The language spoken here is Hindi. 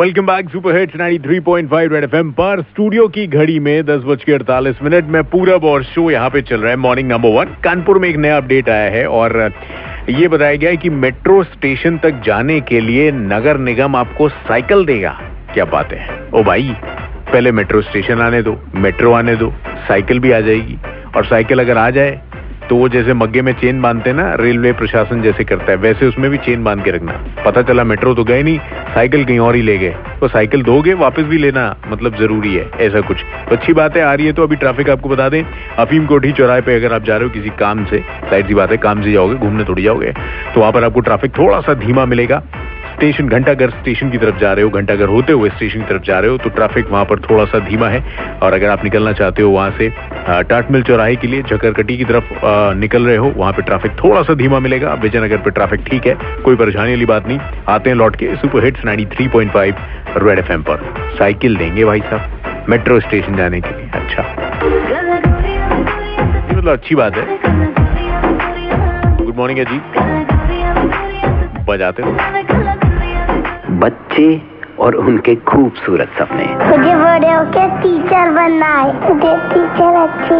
Welcome back super hits 93.5 red FM पर स्टूडियो की घड़ी में दस बज के अड़तालीस मिनट में पूरब और शो यहाँ पे चल रहा है मॉर्निंग नंबर वन कानपुर में एक नया अपडेट आया है और ये बताया गया है कि मेट्रो स्टेशन तक जाने के लिए नगर निगम आपको साइकिल देगा। क्या बात है? ओ भाई, पहले मेट्रो स्टेशन आने दो मेट्रो आने दो साइकिल भी आ जाएगी। और साइकिल अगर आ जाए तो वो जैसे मग्गे में चेन बांधते ना रेलवे प्रशासन जैसे करता है, वैसे उसमें भी चेन बाँध के रखना। पता चला मेट्रो तो गए नहीं साइकिल कहीं और ही ले गए। तो साइकिल दोगे, वापस भी लेना मतलब ज़रूरी है, ऐसा कुछ। तो अच्छी बात है आ रही है तो अभी ट्रैफ़िक आपको बता दें, अफीम कोठी चौराहे पे अगर आप जा रहे हो किसी काम से साइड सी बात है, काम से जाओगे, घूमने थोड़ी जाओगे तो वहाँ पर आपको ट्रैफ़िक थोड़ा सा धीमा मिलेगा। स्टेशन, घंटाघर स्टेशन की तरफ़ जा रहे हो, घंटाघर होते हुए स्टेशन की तरफ़ जा रहे हो तो ट्रैफ़िक वहाँ पर थोड़ा सा धीमा है। और अगर आप निकलना चाहते हो वहाँ से टाटमिल चौराहे के लिए, झकरकटी की तरफ़ निकल रहे हो, वहाँ पे ट्रैफ़िक थोड़ा सा धीमा मिलेगा। विजयनगर पे ट्रैफ़िक ठीक है, कोई परेशानी वाली बात नहीं। आते हैं लौट के सुपर हिट्स 93.5 रेड एफएम पर। साइकिल देंगे भाई साहब, मेट्रो स्टेशन जाने के लिए। अच्छा। मतलब अच्छी बात है। Good morning Ajit. बजाते हो बच्चे और उनके खूबसूरत सपने। मुझे बड़े होकर टीचर बनना है मुझे टीचर अच्छी